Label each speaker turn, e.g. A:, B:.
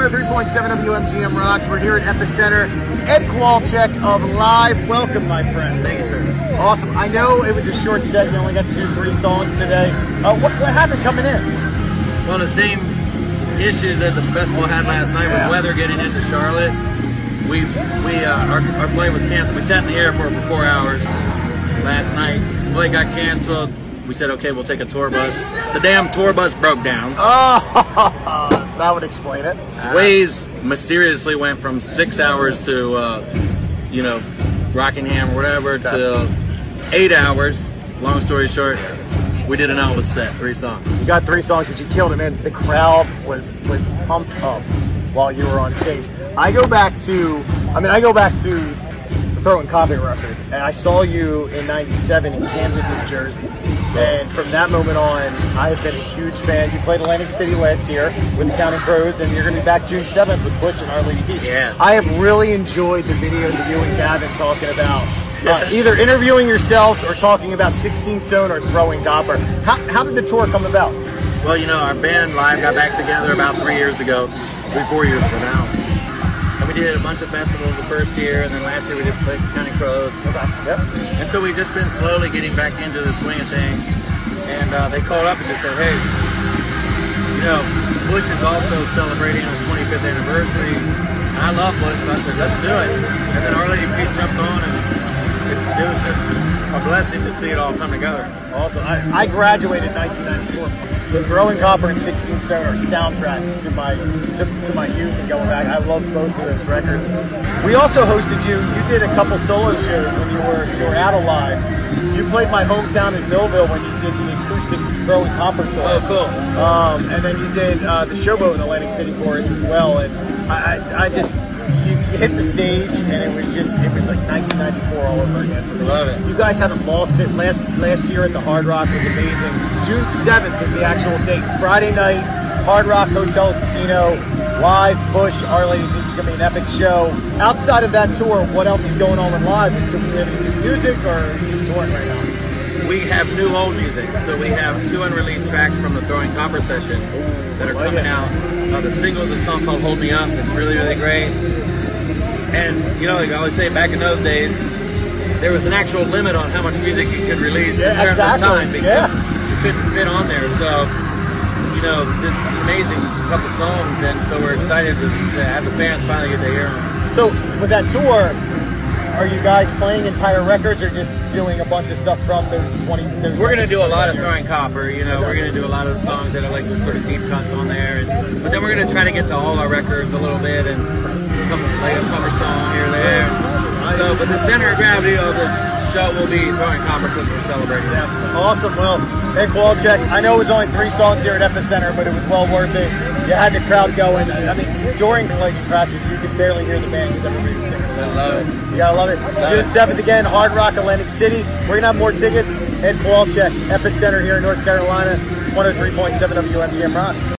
A: 103.7 WMGM Rocks. We're here at Epicenter. Ed Kowalczyk of Live. Welcome, my friend.
B: Thank you, sir.
A: Awesome. I know it was a short set. You only got to do three songs today. Uh, what, what happened coming in?
B: Well, the same issues that the festival had last night
A: Yeah.
B: with weather getting into Charlotte. We we uh, our, our flight was canceled. We sat in the airport for four hours last night. Flight got canceled. We said, okay, we'll take a tour bus. The damn tour bus broke down.
A: Oh, that would explain it.
B: Waze mysteriously went from six hours to, uh, you know, Rockingham or whatever to eight hours. Long story short, we did an Elvis set, three songs.
A: You got three songs, but you killed and the crowd was was pumped up while you were on stage. I go back to, I mean, I go back to Throwing Copper record, and I saw you in '97 in Camden, New Jersey. And from that moment on, I have been a huge fan. You played Atlantic City last year with the Counting Crows, and you're going to be back June 7th with Bush and Our Lady Peace.
B: Yeah.
A: I have really enjoyed the videos of you and Gavin talking about uh, either interviewing yourselves or talking about 16 Stone or throwing copper. How, how did the tour come about?
B: Well, you know, our band live got back together about three years ago, three, four years ago now. We did a bunch of festivals the first year, and then last year we did play Counting Crows.
A: Okay. Yep.
B: And so we've just been slowly getting back into the swing of things. And uh, they called up and just said, hey, you know, Bush is also celebrating our 25th anniversary. And I love Bush, so I said, let's do it. And then Our Lady Peace jumped on, and it, it was just a blessing to see it all come together.
A: Awesome. I, I graduated in 1994. So Throwing Copper and 16 Stone are soundtracks to my to, to my youth and going back. I love both of those records. We also hosted you. You did a couple solo shows when you were you were out alive. You played my hometown in Millville when you did the acoustic Throwing Copper tour.
B: Oh, cool.
A: Um, and then you did uh, the Showboat in Atlantic City for us as well. And I, I, I just you, hit the stage and it was just it was like 1994 all over again.
B: Love it.
A: You guys haven't lost it. Last last year at the Hard Rock was amazing. June 7th is the actual date. Friday night, Hard Rock Hotel Casino, live Bush, Our Lady Peace is gonna be an epic show. Outside of that tour, what else is going on with live? Do we have any new music or are you just touring right now?
B: We have new old music, so we have two unreleased tracks from the Throwing Copper session that are coming out. Uh, the single is a song called "Hold Me Up." It's really, really great. And you know, like I always say, back in those days, there was an actual limit on how much music you could release
A: Yeah,
B: in terms
A: exactly.
B: of time because
A: Yeah.
B: you couldn't fit on there. So, you know, this is an amazing couple songs, and so we're excited to, to have the fans finally get to hear them.
A: So with that tour, are you guys playing entire records or just doing a bunch of stuff from those 20? Those
B: We're gonna do a lot of throwing copper. You know, we're gonna do a lot of songs that are like the sort of deep cuts on there, and, but then we're gonna try to get to all our records a little bit and come a cover song here. So, but the center of gravity of the sh- show will be throwing copper because we're celebrating that. So.
A: Awesome. Well, Hey, Kowalczyk, I know it was only three songs here at Epicenter, but it was well worth it. You had the crowd going. I mean, during Lightning Crashes, you could barely hear the band because everybody's singing along.
B: love
A: so
B: it.
A: You gotta love it. June
B: it.
A: 7th again, Hard Rock, Atlantic City. We're gonna have more tickets. Ed Kowalczyk, Epicenter here in North Carolina. It's 103.7 WMGM Rocks.